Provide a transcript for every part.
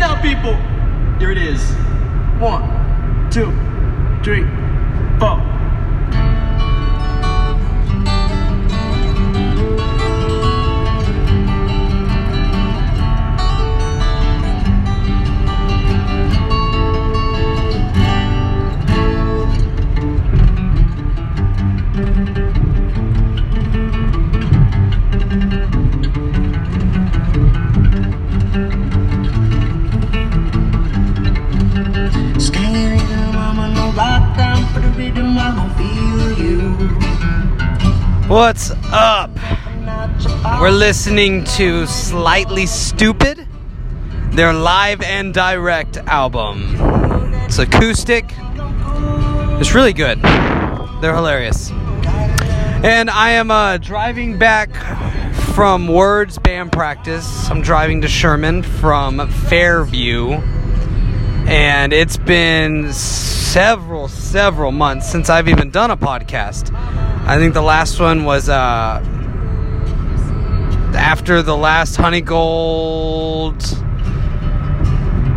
now, people. Here it is. One, two, three, four. What's up? We're listening to Slightly Stoopid, their live and direct album. It's acoustic. It's really good. They're hilarious. And I am uh, driving back from Words band practice. I'm driving to Sherman from Fairview. And it's been several, several months since I've even done a podcast. I think the last one was uh, after the last Honey Gold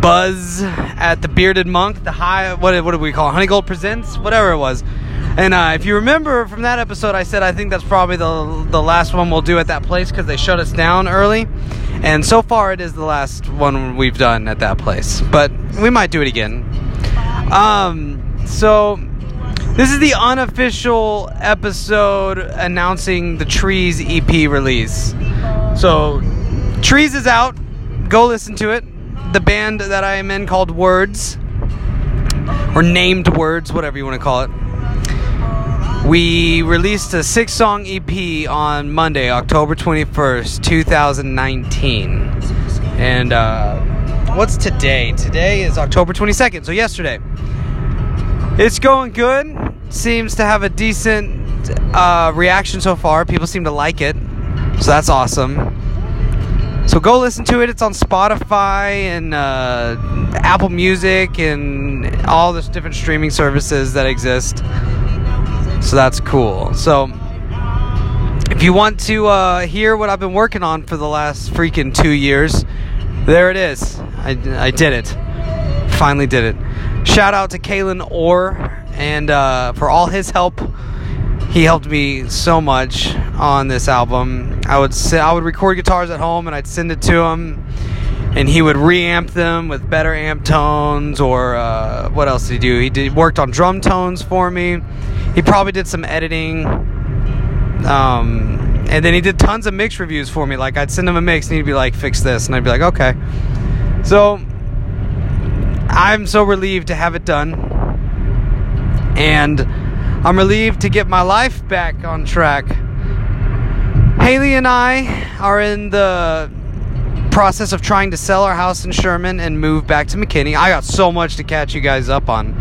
buzz at the Bearded Monk, the high what what do we call it? Honey Gold Presents, whatever it was. And uh, if you remember from that episode, I said I think that's probably the the last one we'll do at that place because they shut us down early. And so far, it is the last one we've done at that place. But we might do it again. Um, so this is the unofficial episode announcing the Trees EP release. So, Trees is out. Go listen to it. The band that I am in called Words, or Named Words, whatever you want to call it. We released a six song EP on Monday, October 21st, 2019. And uh, what's today? Today is October 22nd, so yesterday. It's going good. Seems to have a decent uh, reaction so far. People seem to like it. So that's awesome. So go listen to it. It's on Spotify and uh, Apple Music and all the different streaming services that exist. So that's cool. So if you want to uh, hear what I've been working on for the last freaking two years, there it is. I, I did it. Finally did it. Shout out to Kalen Orr and uh, for all his help. He helped me so much on this album. I would say, I would record guitars at home and I'd send it to him, and he would reamp them with better amp tones or uh, what else did he do? He did worked on drum tones for me. He probably did some editing. Um, and then he did tons of mix reviews for me. Like I'd send him a mix and he'd be like, "Fix this," and I'd be like, "Okay." So I'm so relieved to have it done, and I'm relieved to get my life back on track. Haley and I are in the process of trying to sell our house in Sherman and move back to McKinney. I got so much to catch you guys up on.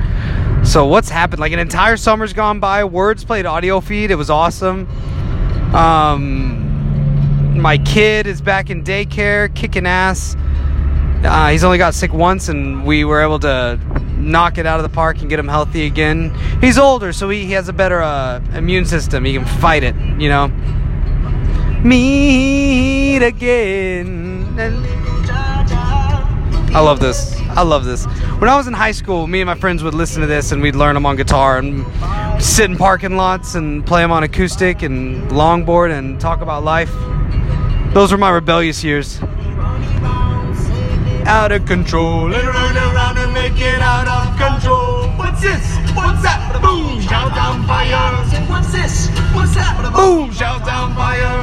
So what's happened? Like an entire summer's gone by. Words played Audiofeed. It was awesome. Um, my kid is back in daycare, kicking ass. Uh, he's only got sick once, and we were able to knock it out of the park and get him healthy again. He's older, so he, he has a better uh, immune system. He can fight it, you know. Meet again. I love this. I love this. When I was in high school, me and my friends would listen to this and we'd learn them on guitar and sit in parking lots and play them on acoustic and longboard and talk about life. Those were my rebellious years. Out of control and run around and make it out of control. What's this? What's that? Boom! Shout down fire! What's this? What's that? Boom! Shout down fire!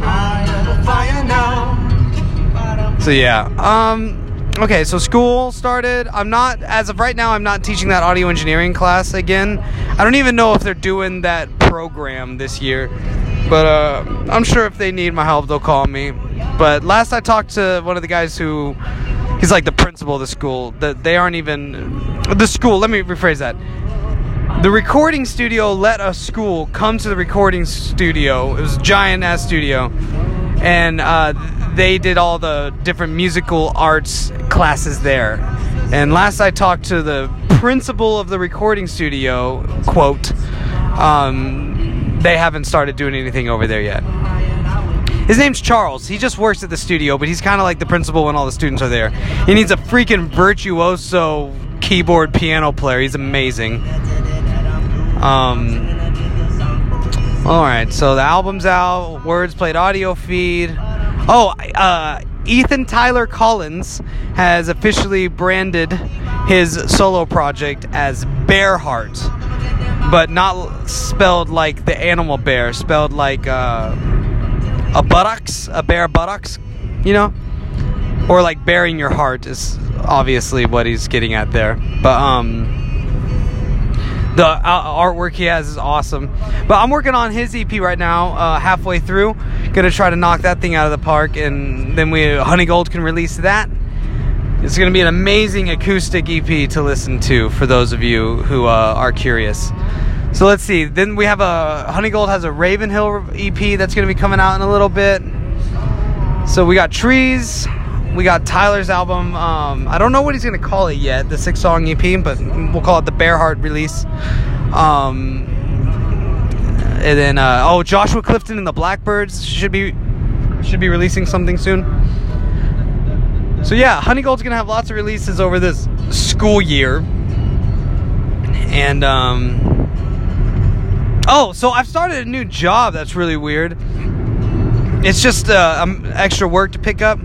Fire, fire now. So yeah, um, okay. So school started. I'm not as of right now. I'm not teaching that audio engineering class again. I don't even know if they're doing that program this year, but uh, I'm sure if they need my help, they'll call me. But last I talked to one of the guys who, he's like the principal of the school. That they aren't even the school. Let me rephrase that. The recording studio let a school come to the recording studio. It was a giant ass studio, and uh, they did all the different musical arts classes there. And last I talked to the principal of the recording studio, quote, um, they haven't started doing anything over there yet. His name's Charles. He just works at the studio, but he's kind of like the principal when all the students are there. He needs a freaking virtuoso keyboard piano player. He's amazing. Um. All right, so the album's out. Words played Audiofeed. Oh, uh, Ethan Tyler Collins has officially branded his solo project as Bearheart, but not spelled like the animal bear, spelled like uh, a buttocks, a bare buttocks, you know, or like bearing your heart is obviously what he's getting at there. But um the uh, artwork he has is awesome. But I'm working on his EP right now, uh, halfway through. Gonna try to knock that thing out of the park, and then we Honey Gold can release that. It's gonna be an amazing acoustic EP to listen to for those of you who uh, are curious. So let's see. Then we have a Honey Gold has a Ravenhill EP that's gonna be coming out in a little bit. So we got Trees, we got Tyler's album. Um, I don't know what he's gonna call it yet, the six song EP, but we'll call it the Bearheart release. Um, and then uh, oh, Joshua Clifton and the Blackbirds should be should be releasing something soon. So yeah, Honey Gold's gonna have lots of releases over this school year. And um, oh, so I've started a new job that's really weird. It's just uh, um, extra work to pick up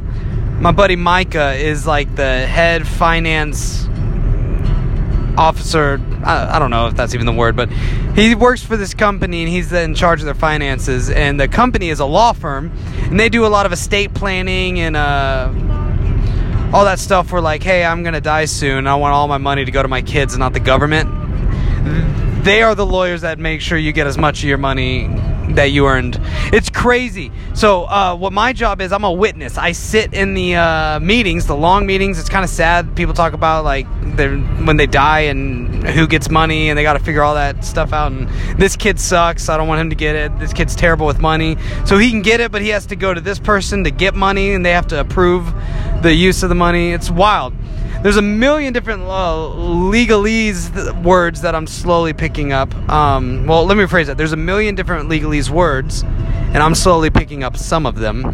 my buddy Micah is like the head finance officer. I, I, don't know if that's even the word, but he works for this company and he's in charge of their finances. And the company is a law firm, and they do a lot of estate planning and uh, all that stuff. Where like, hey, I'm gonna die soon. I want all my money to go to my kids and not the government. They are the lawyers that make sure you get as much of your money that you earned. It's crazy. So, uh, what my job is, I'm a witness. I sit in the uh, meetings, the long meetings. It's kind of sad. People talk about like when they die and who gets money, and they got to figure all that stuff out. And this kid sucks. I don't want him to get it. This kid's terrible with money, so he can get it, but he has to go to this person to get money, and they have to approve the use of the money. It's wild there's a million different uh, legalese words that I'm slowly picking up. Um, well, let me rephrase that. There's a million different legalese words, and I'm slowly picking up some of them.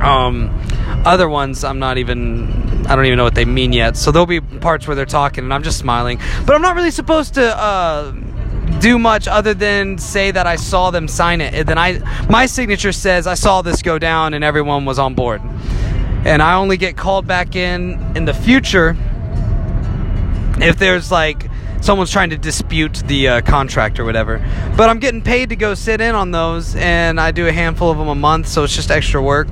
Um, other ones, I'm not even. I don't even know what they mean yet. So there'll be parts where they're talking, and I'm just smiling. But I'm not really supposed to. Uh, do much other than say that I saw them sign it. And then I my signature says I saw this go down and everyone was on board and I only get called back in in the future if there's like someone's trying to dispute the uh, contract or whatever. But I'm getting paid to go sit in on those, and I do a handful of them a month, so it's just extra work.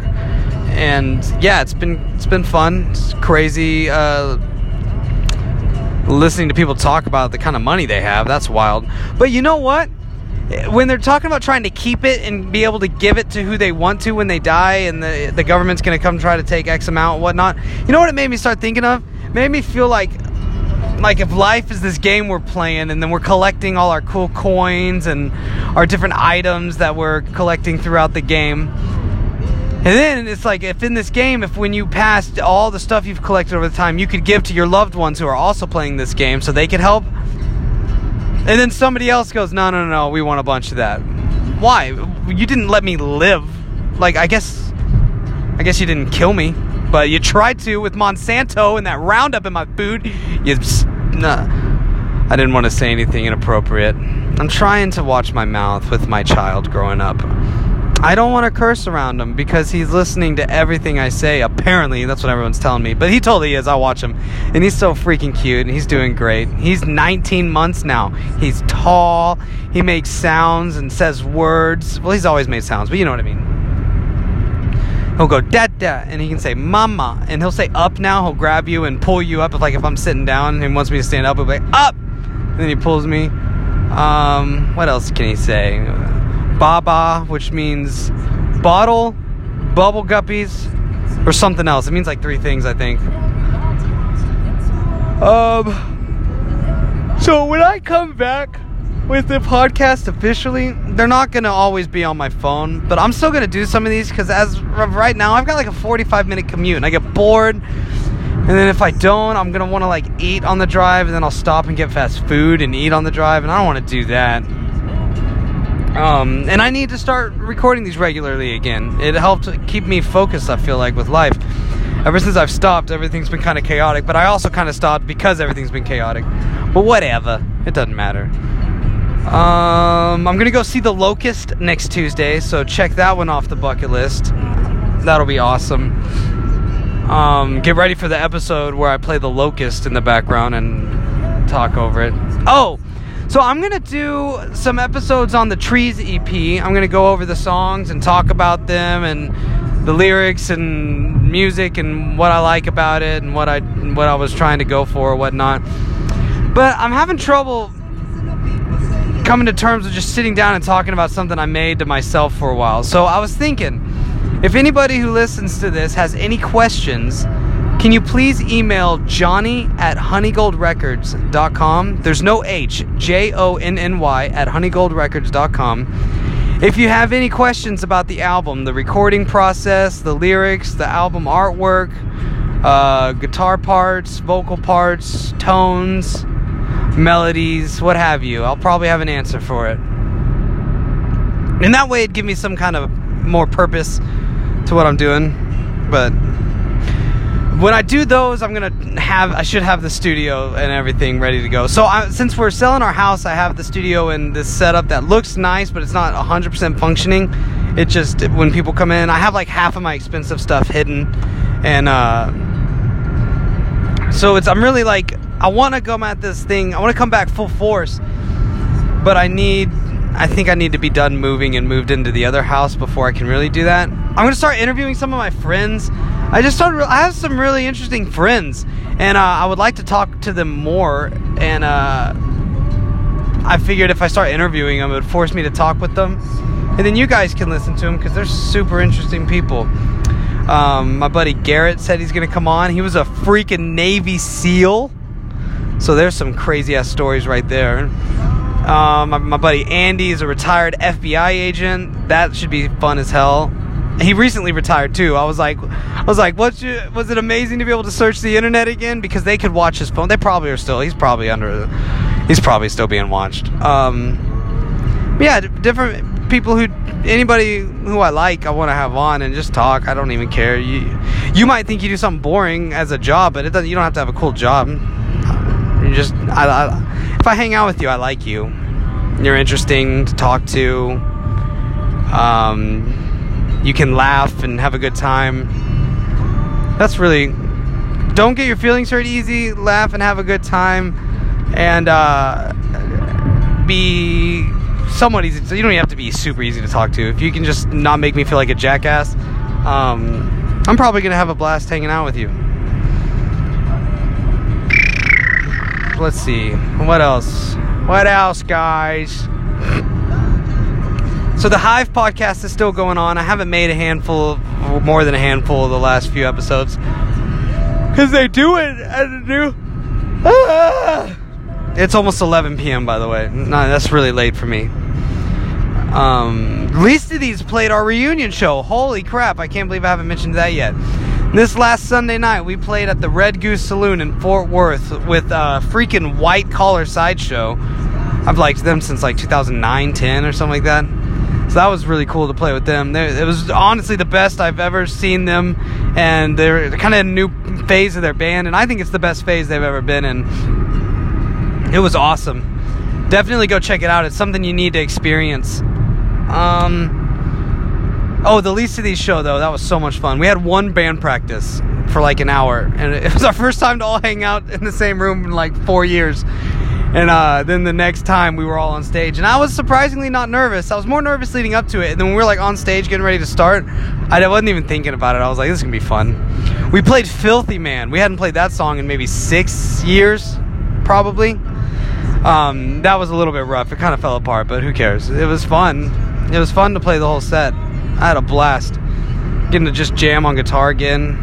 And yeah, it's been it's been fun. It's crazy. Uh, listening to people talk about the kind of money they have, that's wild. But you know what? When they're talking about trying to keep it and be able to give it to who they want to when they die, and the the government's going to come try to take X amount and whatnot. You know what it made me start thinking of? It made me feel like like if life is this game we're playing and then we're collecting all our cool coins and our different items that we're collecting throughout the game. And then it's like if in this game, if when you passed all the stuff you've collected over the time, you could give to your loved ones who are also playing this game so they could help and then somebody else goes, no, no, no, we want a bunch of that. Why? You didn't let me live. Like, I guess, I guess you didn't kill me, but you tried to with Monsanto and that Roundup in my food. You, nah. I didn't want to say anything inappropriate. I'm trying to watch my mouth with my child growing up. I don't want to curse around him because he's listening to everything I say. Apparently, that's what everyone's telling me. But he totally is. I'll watch him. And he's so freaking cute. And he's doing great. He's 19 months now. He's tall. He makes sounds and says words. Well, he's always made sounds, but you know what I mean. He'll go dad dad, and he can say mama, and he'll say up now. He'll grab you and pull you up. If like if I'm sitting down and he wants me to stand up, he'll be like up, and then he pulls me. Um, what else can he say? Baba, which means bottle, bubble guppies, or something else. It means like three things, I think. Um, so when I come back with the podcast officially, they're not gonna always be on my phone, but I'm still gonna do some of these because as of right now, I've got like a 45 minute commute, and I get bored. And then if I don't, I'm gonna want to like eat on the drive, and then I'll stop and get fast food and eat on the drive, and I don't want to do that. Um, and I need to start recording these regularly again. It helped keep me focused, I feel like, with life. Ever since I've stopped, everything's been kind of chaotic, but I also kind of stopped because everything's been chaotic. But whatever, it doesn't matter. Um, I'm gonna go see The Locust next Tuesday, so check that one off the bucket list. That'll be awesome. Um, get ready for the episode where I play The Locust in the background and talk over it. Oh, so I'm gonna do some episodes on the Trees EP. I'm gonna go over the songs and talk about them and the lyrics and music and what I like about it and what I what I was trying to go for or whatnot. But I'm having trouble coming to terms with just sitting down and talking about something I made to myself for a while. So I was thinking, if anybody who listens to this has any questions, can you please email Johnny at honeygoldrecords.com? There's no H, J O N N Y at honeygoldrecords.com. If you have any questions about the album, the recording process, the lyrics, the album artwork, uh, guitar parts, vocal parts, tones, melodies, what have you, I'll probably have an answer for it. And that way it'd give me some kind of more purpose to what I'm doing. But when I do those, I'm gonna have I should have the studio and everything ready to go. So I, since we're selling our house, I have the studio and this setup that looks nice, but it's not 100% functioning. It just when people come in, I have like half of my expensive stuff hidden, and uh, so it's I'm really like I want to come at this thing. I want to come back full force, but I need I think I need to be done moving and moved into the other house before I can really do that. I'm gonna start interviewing some of my friends. I just started. I have some really interesting friends, and uh, I would like to talk to them more. And uh, I figured if I start interviewing them, it would force me to talk with them, and then you guys can listen to them because they're super interesting people. Um, my buddy Garrett said he's gonna come on. He was a freaking Navy SEAL, so there's some crazy ass stories right there. Um, my, my buddy Andy is a retired FBI agent. That should be fun as hell. He recently retired too. I was like, I was like, what? Was it amazing to be able to search the internet again because they could watch his phone? They probably are still. He's probably under. He's probably still being watched. Um, yeah, different people who anybody who I like, I want to have on and just talk. I don't even care. You you might think you do something boring as a job, but it doesn't. You don't have to have a cool job. You just I, I, if I hang out with you, I like you. You're interesting to talk to. Um, you can laugh and have a good time. That's really. Don't get your feelings hurt easy. Laugh and have a good time, and uh, be somewhat easy. So you don't have to be super easy to talk to. If you can just not make me feel like a jackass, um, I'm probably gonna have a blast hanging out with you. let's see. What else? What else, guys? So the Hive podcast is still going on. I haven't made a handful, of, more than a handful of the last few episodes, because they do it and do. Ah! It's almost 11 p.m. By the way. No, that's really late for me. Um, least of these played our reunion show. Holy crap! I can't believe I haven't mentioned that yet. This last Sunday night, we played at the Red Goose Saloon in Fort Worth with a freaking white collar sideshow. I've liked them since like 2009, 10 or something like that. So that was really cool to play with them. They, it was honestly the best I've ever seen them, and they're kind of a new phase of their band, and I think it's the best phase they've ever been in. It was awesome. Definitely go check it out. It's something you need to experience. Um, Oh, the least of these show though, that was so much fun. We had one band practice for like an hour, and it was our first time to all hang out in the same room in like four years. And uh, then the next time we were all on stage, and I was surprisingly not nervous. I was more nervous leading up to it, and then when we were like on stage getting ready to start, I wasn't even thinking about it. I was like, "This is gonna be fun." We played "Filthy Man." We hadn't played that song in maybe six years, probably. Um, that was a little bit rough. It kind of fell apart, but who cares? It was fun. It was fun to play the whole set. I had a blast getting to just jam on guitar again.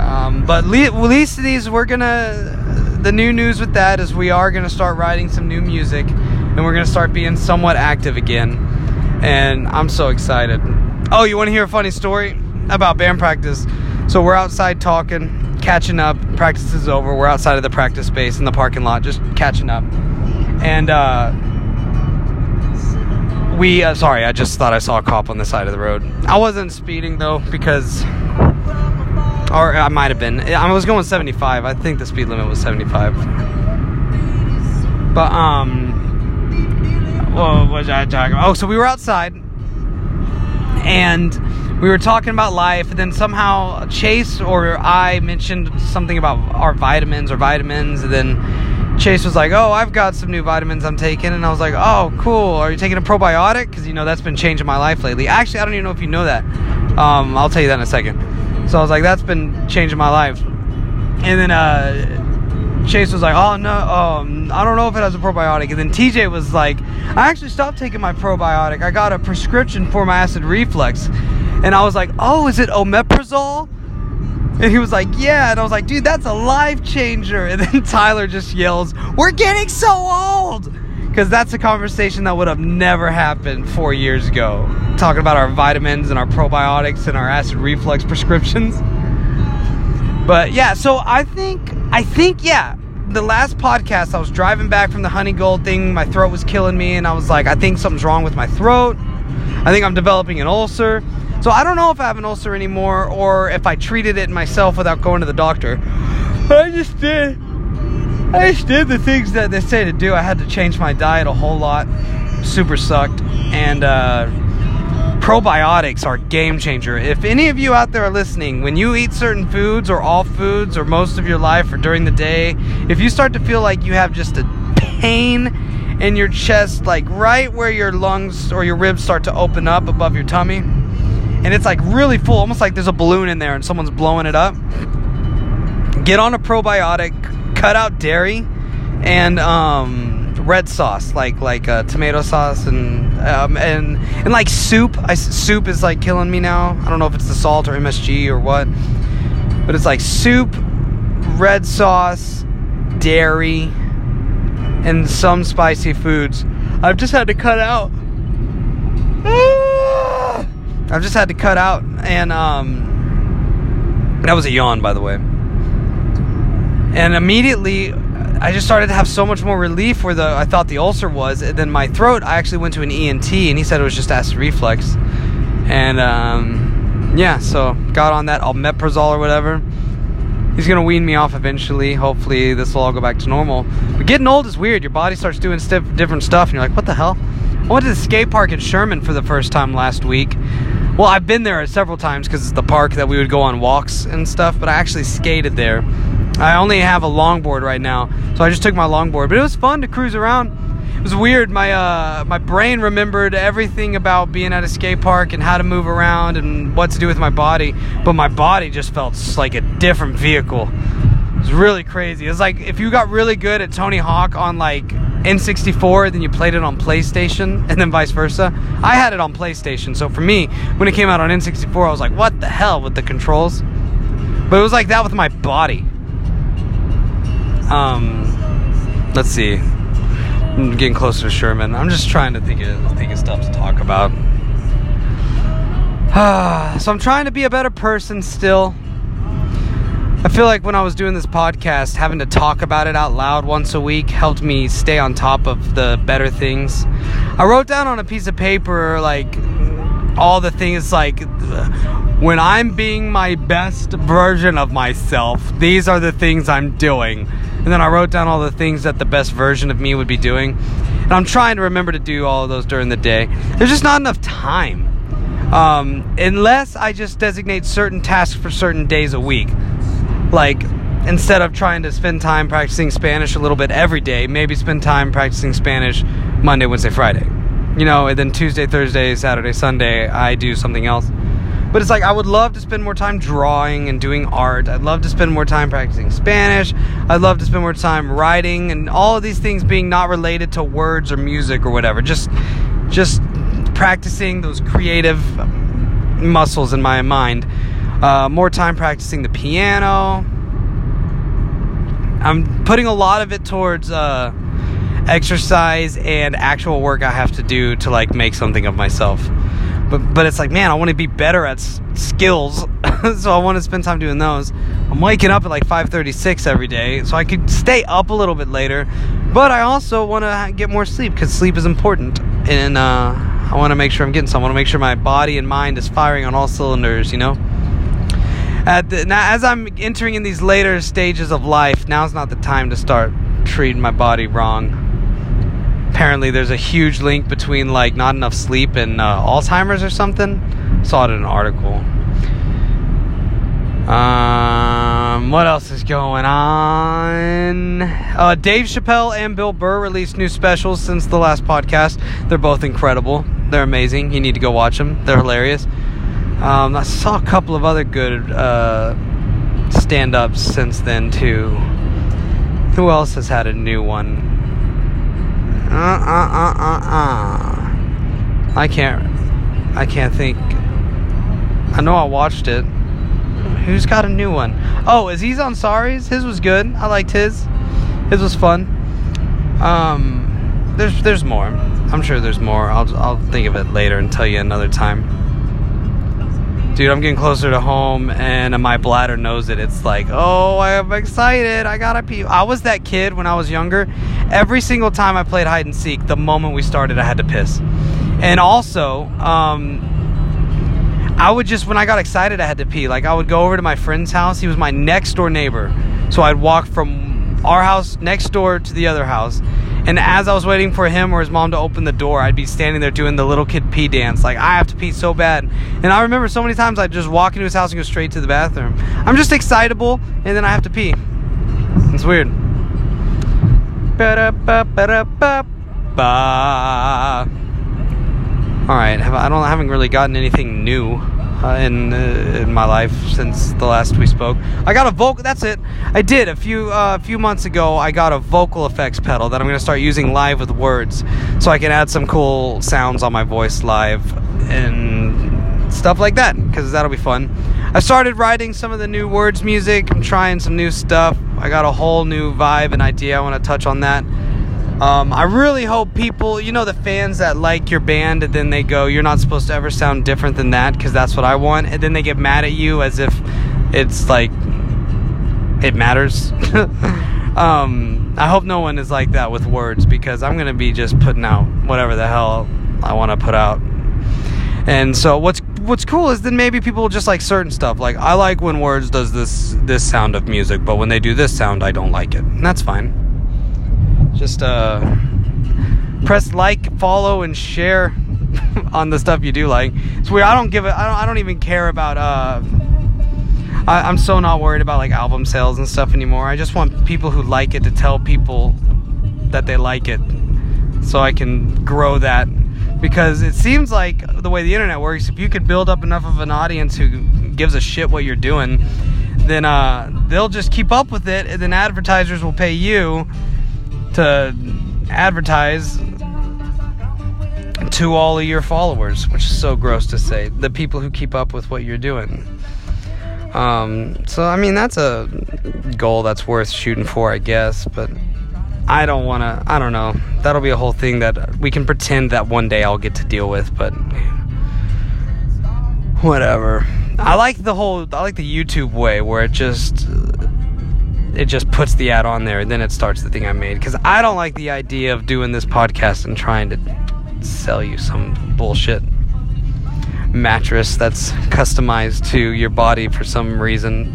Um, but le- least of these, we're gonna. The new news with that is we are gonna start writing some new music, and we're gonna start being somewhat active again. And I'm so excited. Oh, you want to hear a funny story about band practice? So we're outside talking, catching up. Practice is over. We're outside of the practice space in the parking lot, just catching up. And uh, we uh, sorry, I just thought I saw a cop on the side of the road. I wasn't speeding though because or I might have been. I was going 75. I think the speed limit was 75. But um what was I talking about? Oh, so we were outside and we were talking about life and then somehow Chase or I mentioned something about our vitamins or vitamins and then Chase was like, "Oh, I've got some new vitamins I'm taking," and I was like, "Oh, cool. Are you taking a probiotic? Because you know that's been changing my life lately. Actually, I don't even know if you know that. Um, I'll tell you that in a second. So I was like, "That's been changing my life." And then uh, Chase was like, "Oh no, um, I don't know if it has a probiotic." And then TJ was like, "I actually stopped taking my probiotic. I got a prescription for my acid reflux." And I was like, "Oh, is it omeprazole?" And he was like, Yeah. And I was like, Dude, that's a life changer. And then Tyler just yells, We're getting so old. Because that's a conversation that would have never happened four years ago. Talking about our vitamins and our probiotics and our acid reflux prescriptions. But yeah, so I think, I think, yeah, the last podcast, I was driving back from the honey gold thing. My throat was killing me. And I was like, I think something's wrong with my throat. I think I'm developing an ulcer. So I don't know if I have an ulcer anymore or if I treated it myself without going to the doctor. I just did. I just did the things that they say to do. I had to change my diet a whole lot. Super sucked. And uh, probiotics are game changer. If any of you out there are listening, when you eat certain foods or all foods or most of your life or during the day, if you start to feel like you have just a pain in your chest, like right where your lungs or your ribs start to open up above your tummy, and it's like really full, almost like there's a balloon in there and someone's blowing it up. Get on a probiotic, cut out dairy, and um, red sauce, like like uh, tomato sauce and um, and and like soup. I, soup is like killing me now. I don't know if it's the salt or MSG or what, but it's like soup, red sauce, dairy, and some spicy foods. I've just had to cut out. I've just had to cut out, and um, that was a yawn, by the way. And immediately, I just started to have so much more relief where the I thought the ulcer was. And then my throat, I actually went to an ENT, and he said it was just acid reflux. And um, yeah, so got on that omeprazole or whatever. He's gonna wean me off eventually. Hopefully, this will all go back to normal. But getting old is weird. Your body starts doing stiff, different stuff, and you're like, what the hell? I went to the skate park in Sherman for the first time last week. Well, I've been there several times because it's the park that we would go on walks and stuff, but I actually skated there. I only have a longboard right now, so I just took my longboard. But it was fun to cruise around. It was weird. My uh, my brain remembered everything about being at a skate park and how to move around and what to do with my body, but my body just felt like a different vehicle. It was really crazy. It's like if you got really good at Tony Hawk on like N64, then you played it on PlayStation, and then vice versa. I had it on PlayStation, so for me, when it came out on N64, I was like, what the hell with the controls? But it was like that with my body. Um, let's see. I'm getting closer to Sherman. I'm just trying to think of think of stuff to talk about. so I'm trying to be a better person still. I feel like when I was doing this podcast, having to talk about it out loud once a week helped me stay on top of the better things. I wrote down on a piece of paper like all the things like when I'm being my best version of myself, these are the things I'm doing. And then I wrote down all the things that the best version of me would be doing. And I'm trying to remember to do all of those during the day. There's just not enough time. Um, unless I just designate certain tasks for certain days a week. Like, instead of trying to spend time practicing Spanish a little bit every day, maybe spend time practicing Spanish Monday, Wednesday, Friday. You know, and then Tuesday, Thursday, Saturday, Sunday, I do something else. But it's like I would love to spend more time drawing and doing art. I'd love to spend more time practicing Spanish. I'd love to spend more time writing and all of these things being not related to words or music or whatever. Just just practicing those creative muscles in my mind. Uh, more time practicing the piano. I'm putting a lot of it towards uh, exercise and actual work I have to do to like make something of myself. But but it's like, man, I want to be better at s- skills, so I want to spend time doing those. I'm waking up at like 5:36 every day, so I could stay up a little bit later. But I also want to get more sleep because sleep is important and uh, I want to make sure I'm getting some. I want to make sure my body and mind is firing on all cylinders. You know. At the, now, as I'm entering in these later stages of life, now's not the time to start treating my body wrong. Apparently, there's a huge link between like not enough sleep and uh, Alzheimer's or something. Saw it in an article. Um, what else is going on? Uh, Dave Chappelle and Bill Burr released new specials since the last podcast. They're both incredible. They're amazing. You need to go watch them. They're hilarious. Um, I saw a couple of other good uh, stand ups since then, too. Who else has had a new one? Uh uh uh uh uh. I can't. I can't think. I know I watched it. Who's got a new one? Oh, Aziz Ansari's. His was good. I liked his. His was fun. Um, there's there's more. I'm sure there's more. I'll I'll think of it later and tell you another time. Dude, I'm getting closer to home and my bladder knows it. It's like, oh, I'm excited. I gotta pee. I was that kid when I was younger. Every single time I played hide and seek, the moment we started, I had to piss. And also, um, I would just, when I got excited, I had to pee. Like, I would go over to my friend's house. He was my next door neighbor. So I'd walk from our house next door to the other house. And as I was waiting for him or his mom to open the door, I'd be standing there doing the little kid pee dance. Like, I have to pee so bad. And I remember so many times I'd just walk into his house and go straight to the bathroom. I'm just excitable, and then I have to pee. It's weird. All right, I don't I haven't really gotten anything new uh, in uh, in my life since the last we spoke. I got a vocal. That's it. I did a few uh, few months ago. I got a vocal effects pedal that I'm to start using live with words, so I can add some cool sounds on my voice live and stuff like that. Because that'll be fun. I started writing some of the new words music. I'm trying some new stuff. I got a whole new vibe and idea. I want to touch on that. Um, I really hope people, you know, the fans that like your band and then they go, you're not supposed to ever sound different than that because that's what I want. And then they get mad at you as if it's like it matters. um, I hope no one is like that with words because I'm going to be just putting out whatever the hell I want to put out. And so what's what's cool is then maybe people just like certain stuff. Like I like when words does this this sound of music, but when they do this sound, I don't like it. And that's fine just uh, press like, follow, and share on the stuff you do like. It's weird. I don't give it. I don't. I don't even care about. Uh, I, am so not worried about like album sales and stuff anymore. I just want people who like it to tell people that they like it, so I can grow that. Because it seems like the way the internet works, if you could build up enough of an audience who gives a shit what you're doing, then uh, they'll just keep up with it, and then advertisers will pay you to advertise to all of your followers, which is so gross to say. The people who keep up with what you're doing. Um, so, I mean, that's a goal that's worth shooting for, I guess, but I don't want to, I don't know. That'll be a whole thing that we can pretend that one day I'll get to deal with, but whatever. I like the whole, I like the YouTube way where it just it just puts the ad on there and then it starts the thing I made. Because I don't like the idea of doing this podcast and trying to sell you some bullshit mattress that's customized to your body for some reason.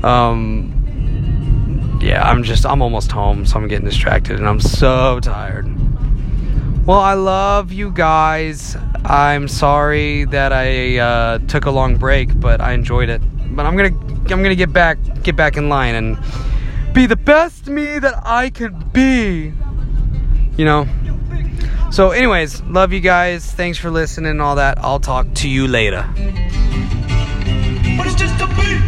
um, yeah, I'm just, I'm almost home, so I'm getting distracted and I'm so tired. Well, I love you guys. I'm sorry that I uh, took a long break, but I enjoyed it. But I'm gonna I'm gonna get back get back in line and be the best me that I could be. You know. So, anyways, love you guys. Thanks for listening and all that. I'll talk to you later. But it's just a beat.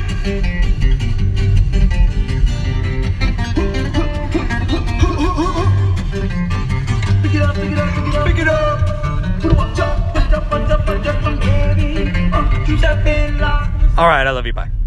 Pick it up, pick it up, pick it up, pick it up. Watch out, watch out, watch out, watch out, baby. Uh, keep that thing locked. All right, I love you. Bye.